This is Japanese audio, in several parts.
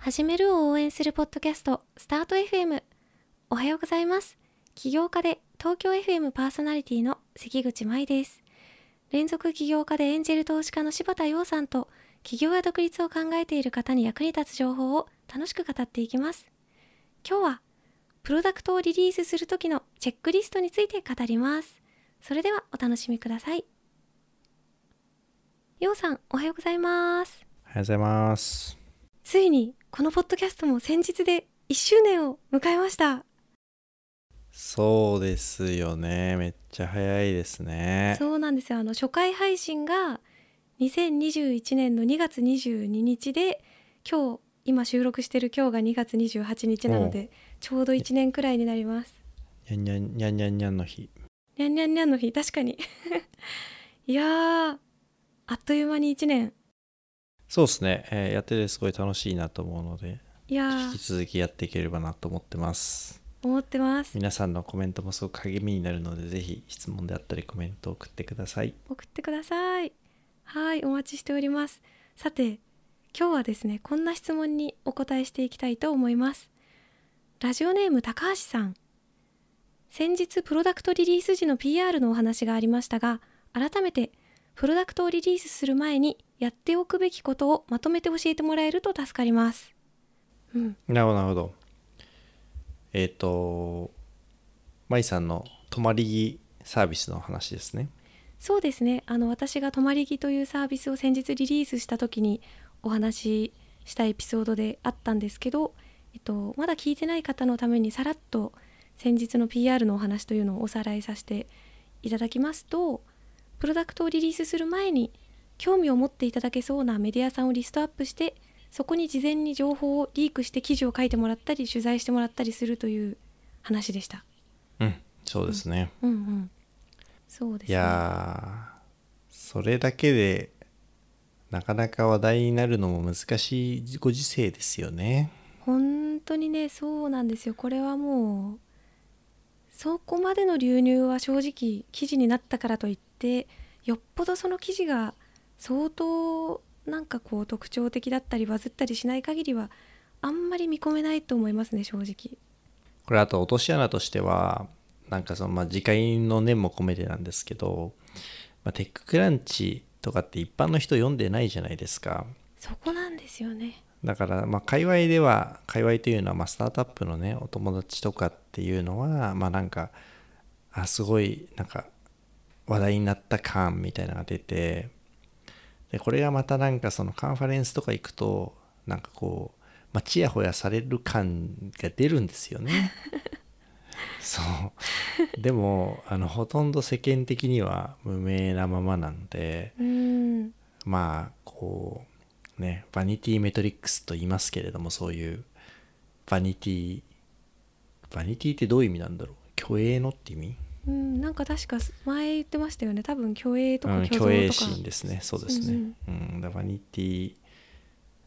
始めるを応援するポッドキャストスタート FM おはようございます。起業家で東京 FM パーソナリティの関口舞です。連続起業家でエンジェル投資家の柴田洋さんと起業や独立を考えている方に役に立つ情報を楽しく語っていきます。今日はプロダクトをリリースする時のチェックリストについて語ります。それではお楽しみください。洋さんおはようございます。おはようございます。ついにこのポッドキャストも先日で1周年を迎えました。そうですよね。めっちゃ早いですね。そうなんですよ。あの初回配信が2021年の2月22日で今日今収録してる今日が2月28日なのでちょうど1年くらいになります。にゃんにゃんにゃんにゃんにゃんの日。にゃんにゃんにゃんの日。確かに。いやーあっという間に1年そうですね、えーやっててすごい楽しいなと思うのでいやー。引き続きやっていければなと思ってます。思ってます。皆さんのコメントもすごく励みになるのでぜひ質問であったりコメントを送ってください。送ってください。はいお待ちしております。さて今日はですねこんな質問にお答えしていきたいと思います。ラジオネーム高橋さん。先日プロダクトリリース時の PR のお話がありましたが改めてプロダクトをリリースする前にやっておくべきことをまとめて教えてもらえると助かります。うん。なるほどなるほど。えっ、と舞さんの泊まり木サービスの話ですね。そうですね。あの私が「泊まり木」というサービスを先日リリースした時にお話ししたエピソードであったんですけど、えっと、まだ聞いてない方のためにさらっと先日の PR のお話というのをおさらいさせていただきますとプロダクトをリリースする前に興味を持っていただけそうなメディアさんをリストアップしてそこに事前に情報をリークして記事を書いてもらったり取材してもらったりするという話でした。うんそうですね、うんうん、そうですいやーそれだけでなかなか話題になるのも難しいご時世ですよね。本当にねそうなんですよ。これはもうそこまでの流入は正直記事になったからといってよっぽどその記事が相当なんかこう特徴的だったりバズったりしない限りはあんまり見込めないと思いますね正直。これあと落とし穴としてはなんかそのまあ次回の念も込めてなんですけど、まあ、テッククランチとかって一般の人読んでないじゃないですか。そこなんですよね。だからまあ界隈では界隈というのはまあスタートアップのねお友達とかっていうのはまあなんかあすごいなんか話題になった感みたいなのが出てでこれがまたなんかそのカンファレンスとか行くとなんかこう、まあ、ちやほやされる感が出るんですよね。そう。でもあのほとんど世間的には無名なままなんでうん。まあこうね vanity metrics と言いますけれどもそういう vanity、vanity ってどういう意味なんだろう？虚栄のって意味？うんなんか確か前言ってましたよね。多分虚栄とうん、か虚像とか、心ですね。そうですね。うん、だから vanity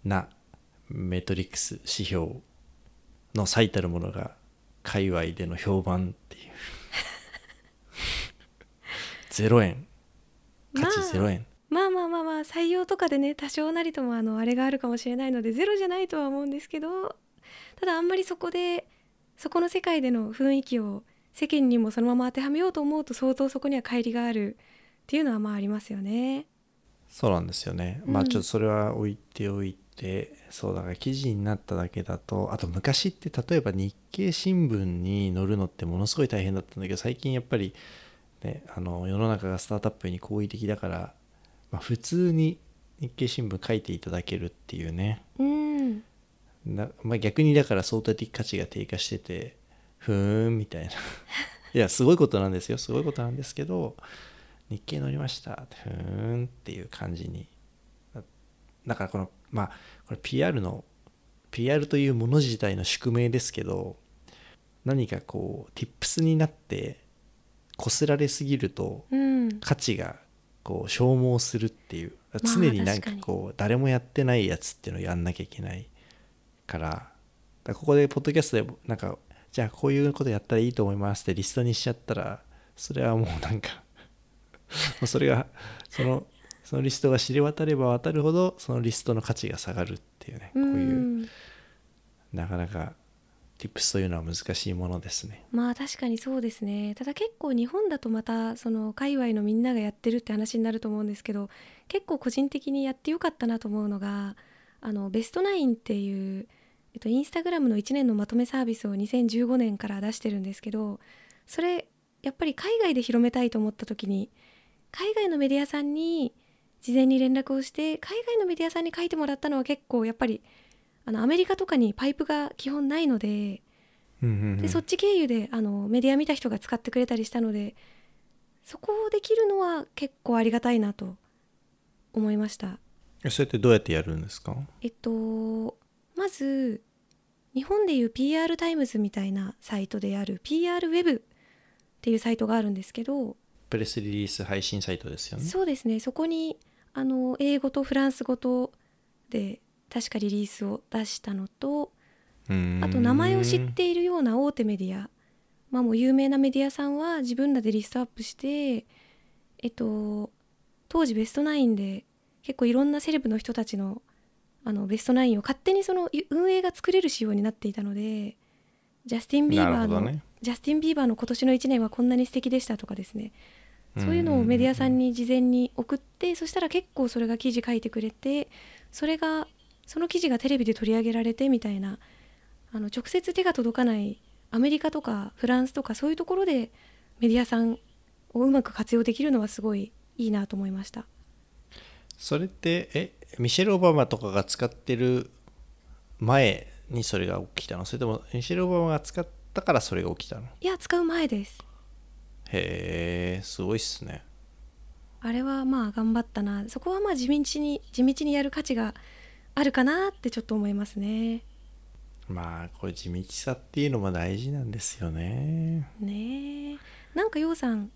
なメトリックス指標の最たるものが界隈での評判っていう。0円。価値0円、まあまあまあまあ採用とかでね多少なりともあのあれがあるかもしれないのでゼロじゃないとは思うんですけどただあんまりそこでそこの世界での雰囲気を世間にもそのまま当てはめようと思うと相当そこには乖離があるっていうのはまあありますよね。そうなんですよね。うんまあちょっとそれは置いておいて、そうだから記事になっただけだと、あと昔って例えば日経新聞に載るのってものすごい大変だったんだけど、最近やっぱりね、あの世の中がスタートアップに好意的だから、まあ、普通に日経新聞書いていただけるっていうね。うんなまあ、逆にだから相対的価値が低下してて、ふーんみたいな。いや、すごいことなんですよ。すごいことなんですけど、日経乗りました。ふーんっていう感じに。だだからこの、まあ、これ PR の、PR というもの自体の宿命ですけど、何かこう、tips になって、こすられすぎると、うん価値がこう消耗するっていうあ常になんかこう誰もやってないやつっていうのをやんなきゃいけないからだからここでポッドキャストでなんかじゃあこういうことやったらいいと思いますってリストにしちゃったらそれはもうなんかもう それがそのそのリストが知れ渡れば渡るほどそのリストの価値が下がるっていうねこういううんなかなか tips というのは難しいものですね。まあ確かにそうですね。ただ結構日本だとまたその界隈のみんながやってるって話になると思うんですけど結構個人的にやってよかったなと思うのがあのベストナインっていう、えっと、インスタグラムの1年のまとめサービスを2015年から出してるんですけどそれやっぱり海外で広めたいと思った時に海外のメディアさんに事前に連絡をして海外のメディアさんに書いてもらったのは結構やっぱりあのアメリカとかにパイプが基本ないのででそっち経由であのメディア見た人が使ってくれたりしたのでそこをできるのは結構ありがたいなと思いました。えそれってどうやってやるんですか？えっとまず日本でいう PR タイムズみたいなサイトである PR ウェブっていうサイトがあるんですけど、プレスリリース配信サイトですよね。そうですね。そこにあの英語とフランス語とで確かリリースを出したのとあと名前を知っているような大手メディアまあもう有名なメディアさんは自分らでリストアップしてえっと当時ベストナインで結構いろんなセレブの人たちのあのベストナインを勝手にそのい運営が作れる仕様になっていたのでジャスティン・ビーなバーの、ね。ジャスティン・ビーバーの今年の1年はこんなに素敵でしたとかですね。そういうのをメディアさんに事前に送ってそしたら結構それが記事書いてくれてそれがその記事がテレビで取り上げられてみたいなあの直接手が届かないアメリカとかフランスとかそういうところでメディアさんをうまく活用できるのはすごいいいなと思いましたそれってえミシェル・オバマとかが使ってる前にそれが起きたの？それともミシェル・オバマが使ったからそれが起きたの？いや使う前です。へえすごいっすね。あれはまあ頑張ったな。そこはまあ地道に地道にやる価値があるかなってちょっと思いますね。まあこれ地道さっていうのも大事なんですよね。ねえ。なんかようさん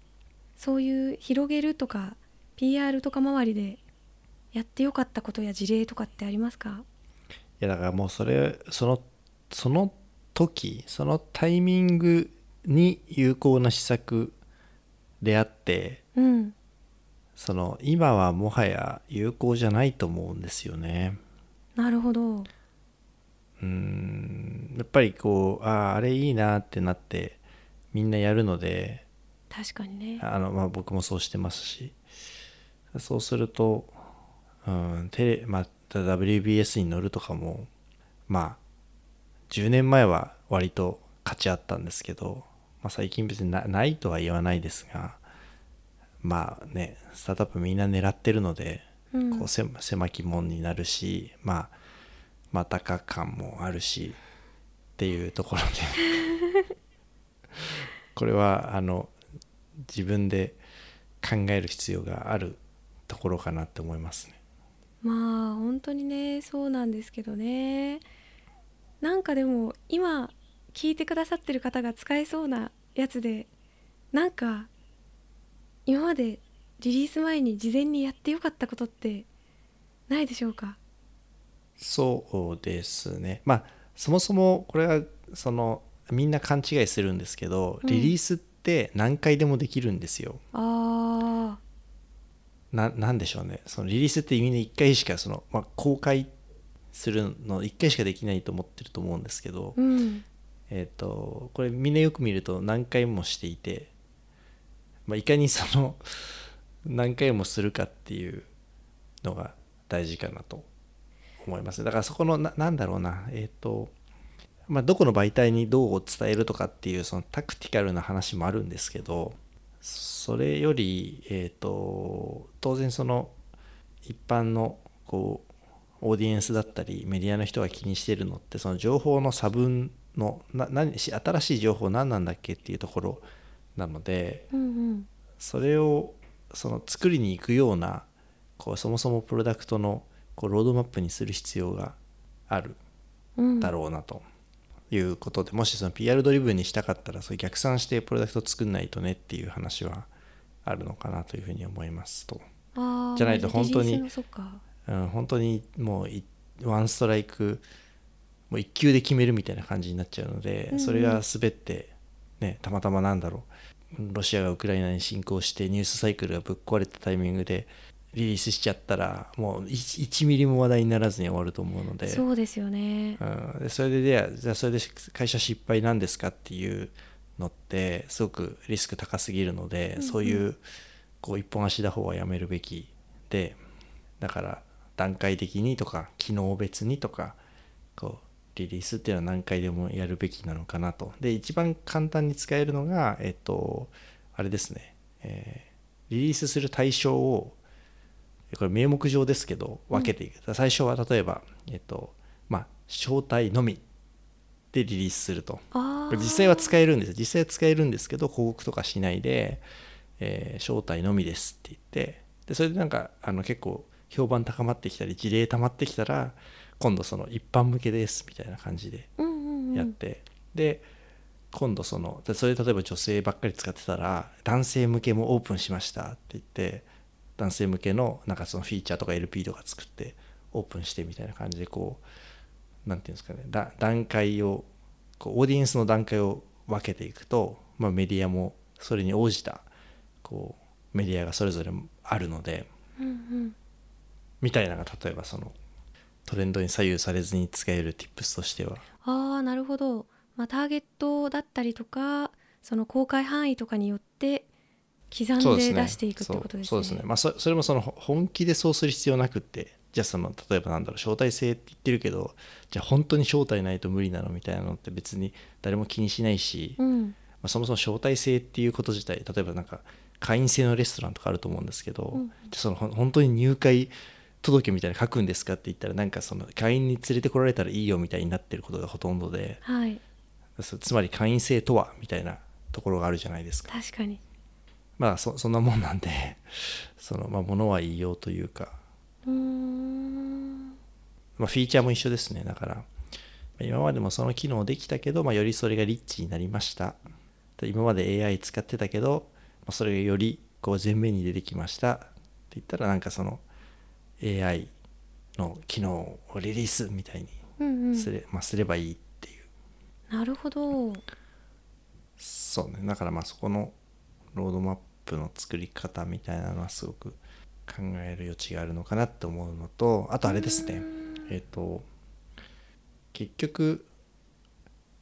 そういう広げるとか PR とか周りでやってよかったことや事例とかってありますか？いやだからもうそれそのその時そのタイミングに有効な施策であってうん。その今はもはや有効じゃないと思うんですよね。なるほど。うーん。やっぱりこうあああれいいなってなってみんなやるので確かにね。あの、まあ、僕もそうしてますし。そうすると、うんテレまあ、WBS に乗るとかもまあ10年前は割と価値あったんですけど、まあ、最近別になないとは言わないですがまあねスタートアップみんな狙ってるので、うんこうせ狭き門になるしまあまたか感もあるしっていうところで これはあの自分で考える必要があるところかなって思いますね。まあ本当にねそうなんですけどねなんかでも今聞いてくださってる方が使えそうなやつでなんか今までリリース前に事前にやってよかったことってないでしょうか？そうですね。まあそもそもこれはそのみんな勘違いするんですけど、うんリリースって何回でもできるんですよ。あななんでしょうね。そのリリースってみんな1回しかその、まあ、公開するの1回しかできないと思ってると思うんですけど、ーうん。えっ、とこれみんなよく見ると何回もしていて、まあ、いかにその 何回もするかっていうのが大事かなと思います。だからそこのななんだろうな。えっ、とまあどこの媒体にどう伝えるとかっていうそのタクティカルな話もあるんですけどそれよりえっ、と当然その一般のこうオーディエンスだったりメディアの人が気にしてるのってその情報の差分のな何し新しい情報何なんだっけっていうところなのでうん。それをその作りに行くようなこうそもそもプロダクトのこうロードマップにする必要があるうん。だろうなということで、もしその PR ドリブンにしたかったらそれ逆算してプロダクト作んないとねっていう話はあるのかなというふうに思いますと、じゃないと本当にうん、本当にもういワンストライクもう一球で決めるみたいな感じになっちゃうので、うん。それが滑って、ね、たまたまなんだろう。ロシアがウクライナに侵攻してニュースサイクルがぶっ壊れたタイミングでリリースしちゃったらもう 1, 1ミリも話題にならずに終わると思うので。そうですよね。うん、でそれでじゃあじゃあそれで会社失敗なんですかっていうのってすごくリスク高すぎるので、うんうん。そういうこう一本足打法はやめるべきでだから段階的にとか機能別にとかこうリリースっていうのは何回でもやるべきなのかなと。で一番簡単に使えるのがえっとあれですね、えーリリースする対象をこれ名目上ですけど分けていく、最初は例えばえっとまあ招待のみでリリースすると。実際は使えるんです。よ実際は使えるんですけど広告とかしないで、えー招待のみですって言って。でそれでなんかあの結構評判高まってきたり事例溜まってきたら今度その一般向けですみたいな感じでうんうんうん。やって、で今度そのでそれで例えば女性ばっかり使ってたら男性向けもオープンしましたって言って男性向けのなんかそのフィーチャーとか LP とか作ってオープンしてみたいな感じでこうなんていうんですかね。だ段階をこうオーディエンスの段階を分けていくと、まあ、メディアもそれに応じたこうメディアがそれぞれあるのでうんうん。みたいなのが例えばそのトレンドに左右されずに使える tips としては。ああなるほど、まあ、ターゲットだったりとかその公開範囲とかによって刻んで出していくってことですね。そうですね。まあそそれもそのほ本気でそうする必要なくって、じゃあその例えばなんだろう招待制って言ってるけど、じゃあ本当に招待ないと無理なのみたいなのって別に誰も気にしないし、まうんあ、そもそも招待制っていうこと自体、例えばなんか会員制のレストランとかあると思うんですけど、うんじゃあその本当に入会届みたいなの書くんですかって言ったらなんかその会員に連れてこられたらいいよみたいになってることがほとんどで、はいそつまり会員制とはみたいなところがあるじゃないですか。確かにまあそそんなもんなんで そのまあ物は言いようというか、まあ、フィーチャーも一緒ですね。だからまあ今までもその機能できたけど、まあ、よりそれがリッチになりました。で今まで AI 使ってたけど、まあ、それがよりこう前面に出てきました。って言ったらなんかその AI の機能をリリースみたいにうんうん。すれ,、まあ、すればいいっていう。なるほど。そうね。だからまあそこのロードマップの作り方みたいなのはすごく考える余地があるのかなって思うのとあとあれですね。えっ、と結局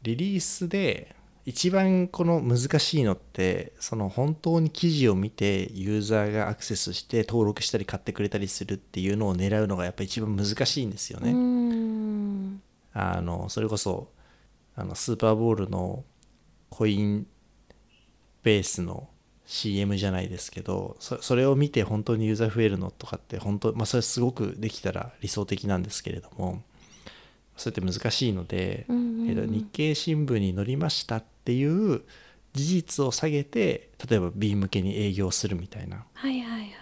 リリースで一番この難しいのってその本当に記事を見てユーザーがアクセスして登録したり買ってくれたりするっていうのを狙うのがやっぱ一番難しいんですよね。あのそれこそあのスーパーボールのコインベースの CM じゃないですけどそそれを見て本当にユーザー増えるのとかって本当まあそれすごくできたら理想的なんですけれどもそれって難しいので、うんうんうん。えっと日経新聞に載りましたっていう事実を下げて例えば B 向けに営業するみたいな。はいはいはい。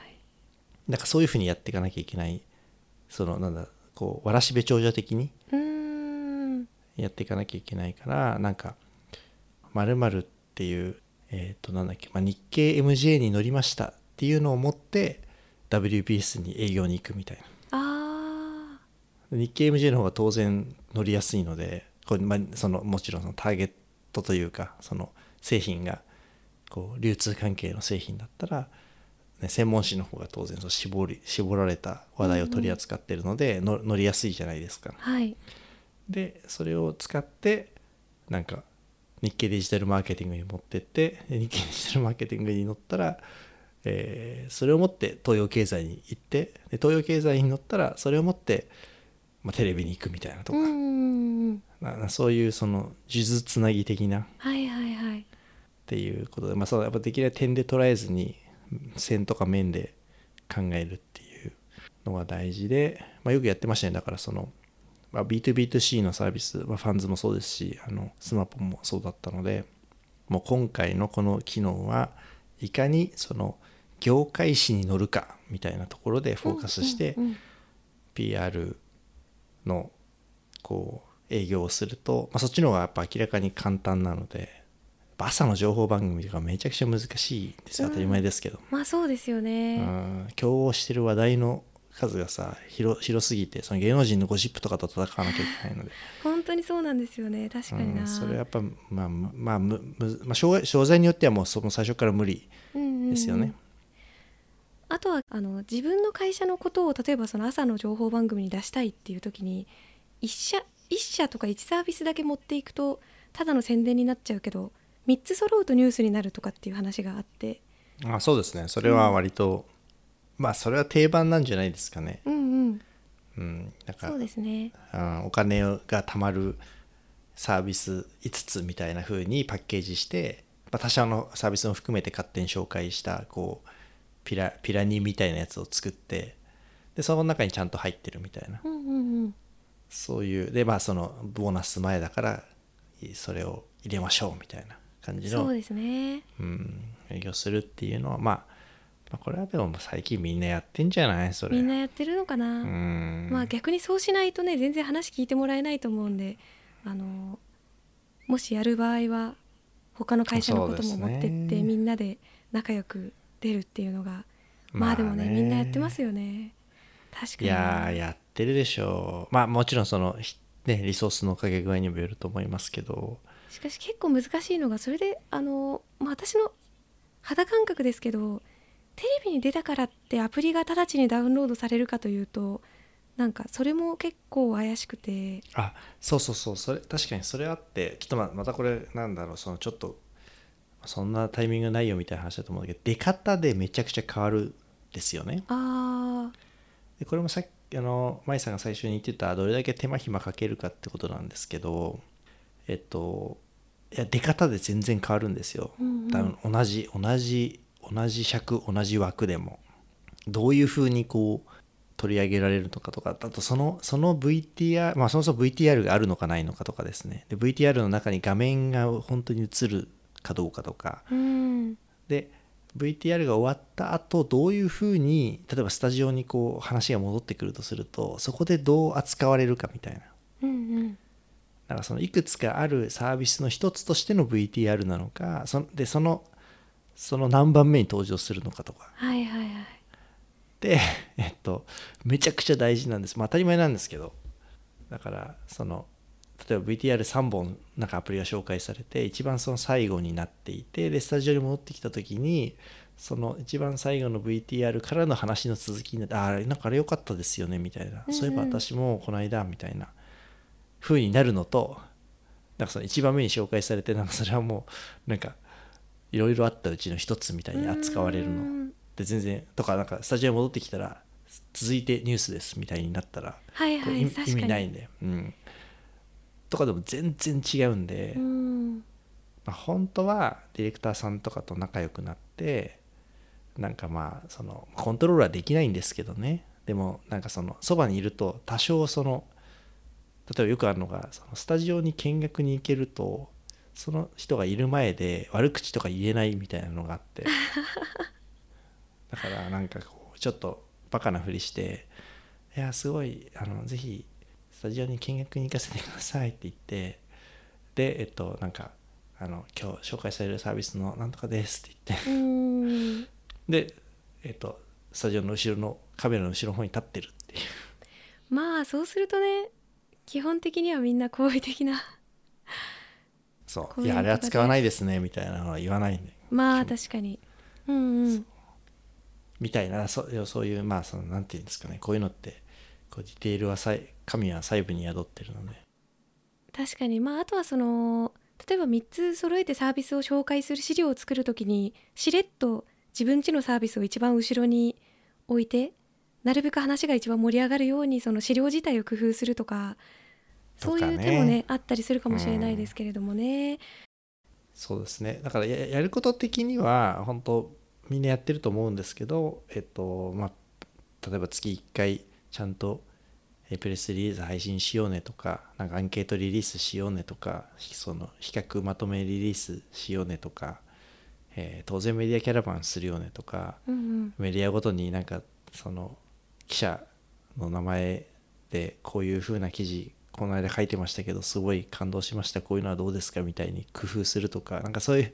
なんかそういうふうにやっていかなきゃいけないそのなんだこうわらしべ長者的にやっていかなきゃいけないからなんか〇〇っていうえっ、となんだっけ、まあ、日経 MJ に乗りましたっていうのを持って WBS に営業に行くみたいな。あ日経 MJ の方が当然乗りやすいのでこれ、まあ、そのもちろんそのターゲットというかその製品がこう流通関係の製品だったら、ね、専門誌の方が当然その絞り絞られた話題を取り扱ってるので、の乗りやすいじゃないですか。ーはい。でそれを使ってなんか日経デジタルマーケティングに持ってってで日経デジタルマーケティングに乗ったら、えーそれを持って東洋経済に行ってで東洋経済に乗ったらそれを持って、まあ、テレビに行くみたいなとか、ななそういうその数珠つなぎ的な。っはいはいはい。ていうことで、まあ、そうやっぱできるだけ点で捉えずに線とか面で考えるっていうのが大事で、まあ、よくやってましたね。だからその、まあ、B2B2C のサービス、まあ、ファンズもそうですしあのスマポンもそうだったのでもう今回のこの機能はいかにその業界誌に乗るかみたいなところでフォーカスして PR のこう営業をすると、まあ、そっちの方がやっぱ明らかに簡単なので朝の情報番組とかめちゃくちゃ難しいんですよ。当たり前ですけど、まあそうですようねん、競合してる話題の数がさ広広すぎてその芸能人のゴシップとかと戦わなきゃいけないので、本当にそうなんですよね。確かにな、うん、それはやっぱまあまあむむまあ商材商材によってはもうその最初から無理うんうんうん。ですよね。あとはあの自分の会社のことを例えばその朝の情報番組に出したいっていう時に1社1社とか1サービスだけ持っていくとただの宣伝になっちゃうけど3つ揃うとニュースになるとかっていう話があって。あそうですね。それは割と、まあそれは定番なんじゃないですかね。うんうん。うんなんかそうですね。うんお金が貯まるサービス5つみたいな風にパッケージして、まあ、他社のサービスも含めて勝手に紹介したこうピラピラニみたいなやつを作ってでその中にちゃんと入ってるみたいな。うんうんうん。そういうでまあそのボーナス前だからそれを入れましょうみたいな感じのそうですね。うん営業するっていうのは、まあ、まあこれはでも最近みんなやってんじゃない？それ。みんなやってるのかな、うん。まあ逆にそうしないとね全然話聞いてもらえないと思うんであのもしやる場合は他の会社のことも持ってって、ね。みんなで仲良く出るっていうのがまあでもねみんなやってますよね。確かいにやーやってるでしょう。まあもちろんその、ひね、リソースのかけ具合にもよると思いますけど。しかし結構難しいのがそれであの、まあ、私の肌感覚ですけどテレビに出たからってアプリが直ちにダウンロードされるかというとなんかそれも結構怪しくて。あそうそうそう。それ確かにそれあってちょっとままたこれなんだろう。そのちょっとそんなタイミングないよみたいな話だと思うんだけど出方でめちゃくちゃ変わるんですよね。あでこれもさっきあの舞さんが最初に言ってたどれだけ手間暇かけるかってことなんですけどえっといや出方で全然変わるんですよ、うんうん。多分同じ同じ同じ尺同じ枠でもどういうふうにこう取り上げられるのかとかあとそのその VTR まあそもそも VTR があるのかないのかとかですね。で VTR の中に画面が本当に映るかどうかとか。ーうん。で VTR が終わった後どういうふうに例えばスタジオにこう話が戻ってくるとするとそこでどう扱われるかみたいな。うんうん。なんかそのいくつかあるサービスの一つとしての VTR なのかそでそのその何番目に登場するのかとか。はいはいはい。でえっとめちゃくちゃ大事なんです。まあ当たり前なんですけど。だからその例えば VTR3 本なんかアプリが紹介されて一番その最後になっていてでスタジオに戻ってきた時にその一番最後の VTR からの話の続きになってああなんかあれ良かったですよねみたいな、うんうん。そういえば私もこの間みたいな。風になるのとなんかその一番目に紹介されてなんかそれはもうなんかいろいろあったうちの一つみたいに扱われるの。うん。で全然とかなんかスタジオに戻ってきたら続いてニュースですみたいになったらはいはい確かに。味ないんで、うん、とかでも全然違うんで、うん。まあ、本当はディレクターさんとかと仲良くなってなんかまあそのコントロールはできないんですけどね。でもなんかそのそばにいると多少その例えばよくあるのがそのスタジオに見学に行けるとその人がいる前で悪口とか言えないみたいなのがあって。だからなんかこうちょっとバカなふりして「いやすごいあのぜひスタジオに見学に行かせてください」って言ってでえっとなんかあの「今日紹介されるサービスのなんとかです」って言って。うん。でえっとスタジオの後ろのカメラの後ろの方に立ってるっていう。まあそうするとね基本的にはみんな好意的なそう。いやあれは使わないですねみたいなのは言わないんで。まあ確かに。うんうん。みたいなそうそういうまあそのなんていうんですかねこういうのってこうディテールはさい神は細部に宿ってるので。確かに。まああとはその例えば3つ揃えてサービスを紹介する資料を作るときにしれっと自分ちのサービスを一番後ろに置いてなるべく話が一番盛り上がるようにその資料自体を工夫するとかそういう手もねねあったりするかもしれないですけれどもね。そうですね。だからややること的には本当みんなやってると思うんですけどえっとまあ例えば月1回ちゃんとえプレスリリース配信しようねとかなんかアンケートリリースしようねとかその比較まとめリリースしようねとか、えー当然メディアキャラバンするよねとかうんうん。メディアごとになんかその記者の名前でこういう風な記事この間書いてましたけどすごい感動しました。こういうのはどうですかみたいに工夫するとかなんかそういう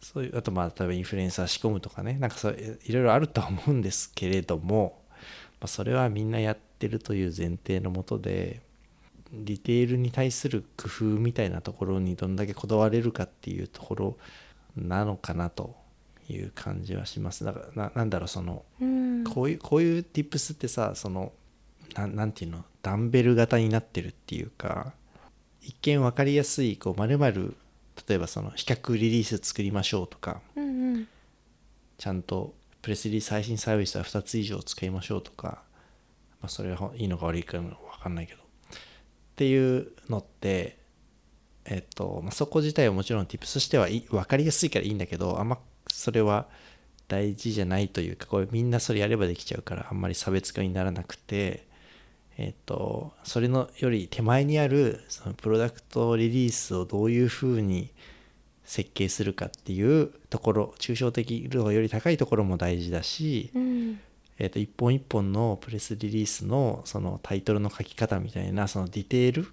そういうあとまあ例えばインフルエンサー仕込むとかね。なんかそういろいろあるとは思うんですけれども、まあ、それはみんなやってるという前提のもとでディテールに対する工夫みたいなところにどんだけこだわれるかっていうところなのかなという感じはします。だからななんだろうそのうん。こういうこういう tips ってさそのなんなんていうの？ダンベル型になってるっていうか一見分かりやすいこうまるまる例えばその比較リリース作りましょうとかうんうん。ちゃんとプレスリリース配信サービスは2つ以上使いましょうとか、まあ、それはいいのか悪いか分かんないけどっていうのってえっと、まあ、そこ自体はもちろん tips としてはいい分かりやすいからいいんだけどあんまそれは大事じゃないというかこれみんなそれやればできちゃうからあんまり差別化にならなくてえっとそれのより手前にあるそのプロダクトリリースをどういうふうに設計するかっていうところ抽象的度より高いところも大事だし、うん。えー、と一本一本のプレスリリースのそのタイトルの書き方みたいなそのディテール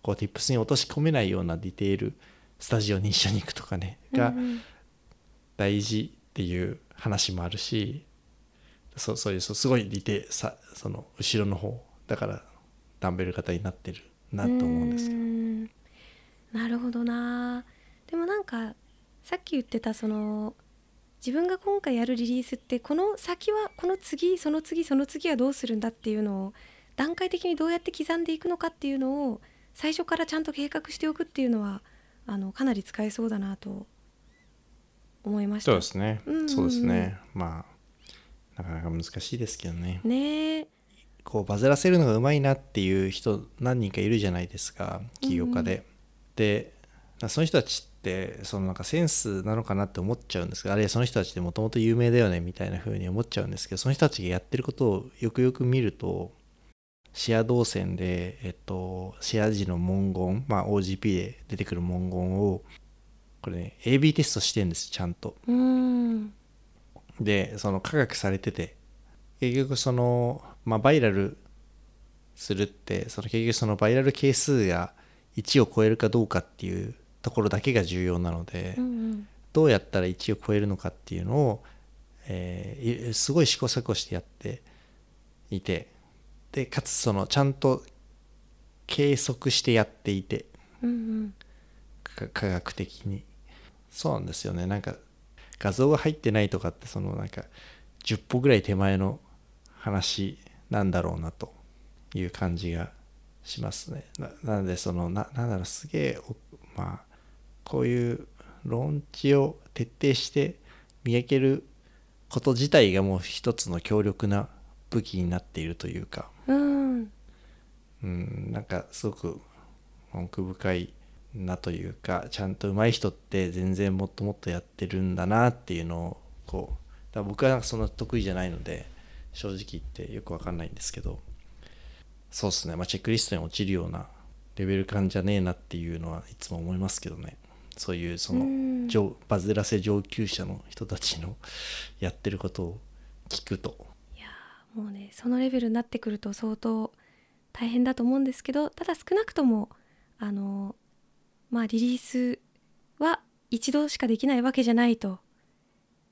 こう Tips に落とし込めないようなディテールスタジオに一緒に行くとかねがうん大事っていう話もあるし、そうそういうそうすごいディテさその後ろの方だからダンベル型になってるなと思うんですけど。ん。なるほどな。でもなんかさっき言ってたその自分が今回やるリリースってこの先はこの次その次その次はどうするんだっていうのを段階的にどうやって刻んでいくのかっていうのを最初からちゃんと計画しておくっていうのはあのかなり使えそうだなと思いました。そうですね、うんうんうん。そうですね。まあなかなか難しいですけどね。ねえこうバズらせるのがうまいなっていう人何人かいるじゃないですか起業家で。でその人たちってそのなんかセンスなのかなって思っちゃうんですけどあるいはその人たちってもともと有名だよねみたいな風に思っちゃうんですけどその人たちがやってることをよくよく見るとシェア動線で、えっと、シェア時の文言、まあ、OGP で出てくる文言をこれね AB テストしてるんですちゃんと。うんでその科学されてて結局その、まあ、バイラルするってその結局そのバイラル係数が1を超えるかどうかっていうところだけが重要なので、うんうん。どうやったら1を超えるのかっていうのを、えーいすごい試行錯誤してやっていてでかつそのちゃんと計測してやっていてうんうん。か科学的に。そうなんですよね。なんか画像が入ってないとかってそのなんか10歩ぐらい手前の話なんだろうなという感じがしますね。ななのでそのななんだろうすげえおまあこういう論知を徹底して見分けること自体がもう一つの強力な武器になっているというか。うん。うん、なんかすごく奥深いなというかちゃんと上手い人って全然もっともっとやってるんだなっていうのをこう僕はなんかそんな得意じゃないので正直言ってよくわかんないんですけど。そうですね、まあ、チェックリストに落ちるようなレベル感じゃねえなっていうのはいつも思いますけどね。そういうそのうん。上バズらせ上級者の人たちの やってることを聞くと。いやーもうねそのレベルになってくると相当大変だと思うんですけどただ少なくともあのまあリリースは一度しかできないわけじゃないと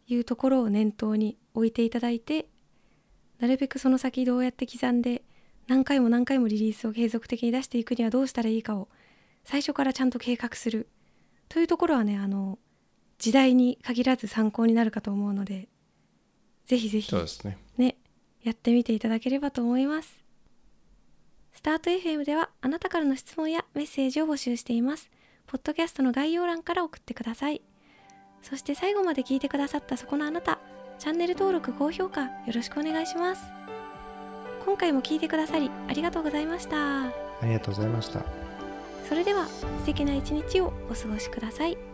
いうところを念頭に置いていただいてなるべくその先どうやって刻んで何回も何回もリリースを継続的に出していくにはどうしたらいいかを最初からちゃんと計画するというところはねあの時代に限らず参考になるかと思うのでぜひぜひそうですねね、やってみていただければと思います。スタート FM ではあなたからの質問やメッセージを募集しています。ポッドキャストの概要欄から送ってください。そして最後まで聞いてくださったそこのあなた、チャンネル登録、高評価よろしくお願いします。今回も聞いてくださりありがとうございました。ありがとうございましたそれでは素敵な一日をお過ごしください。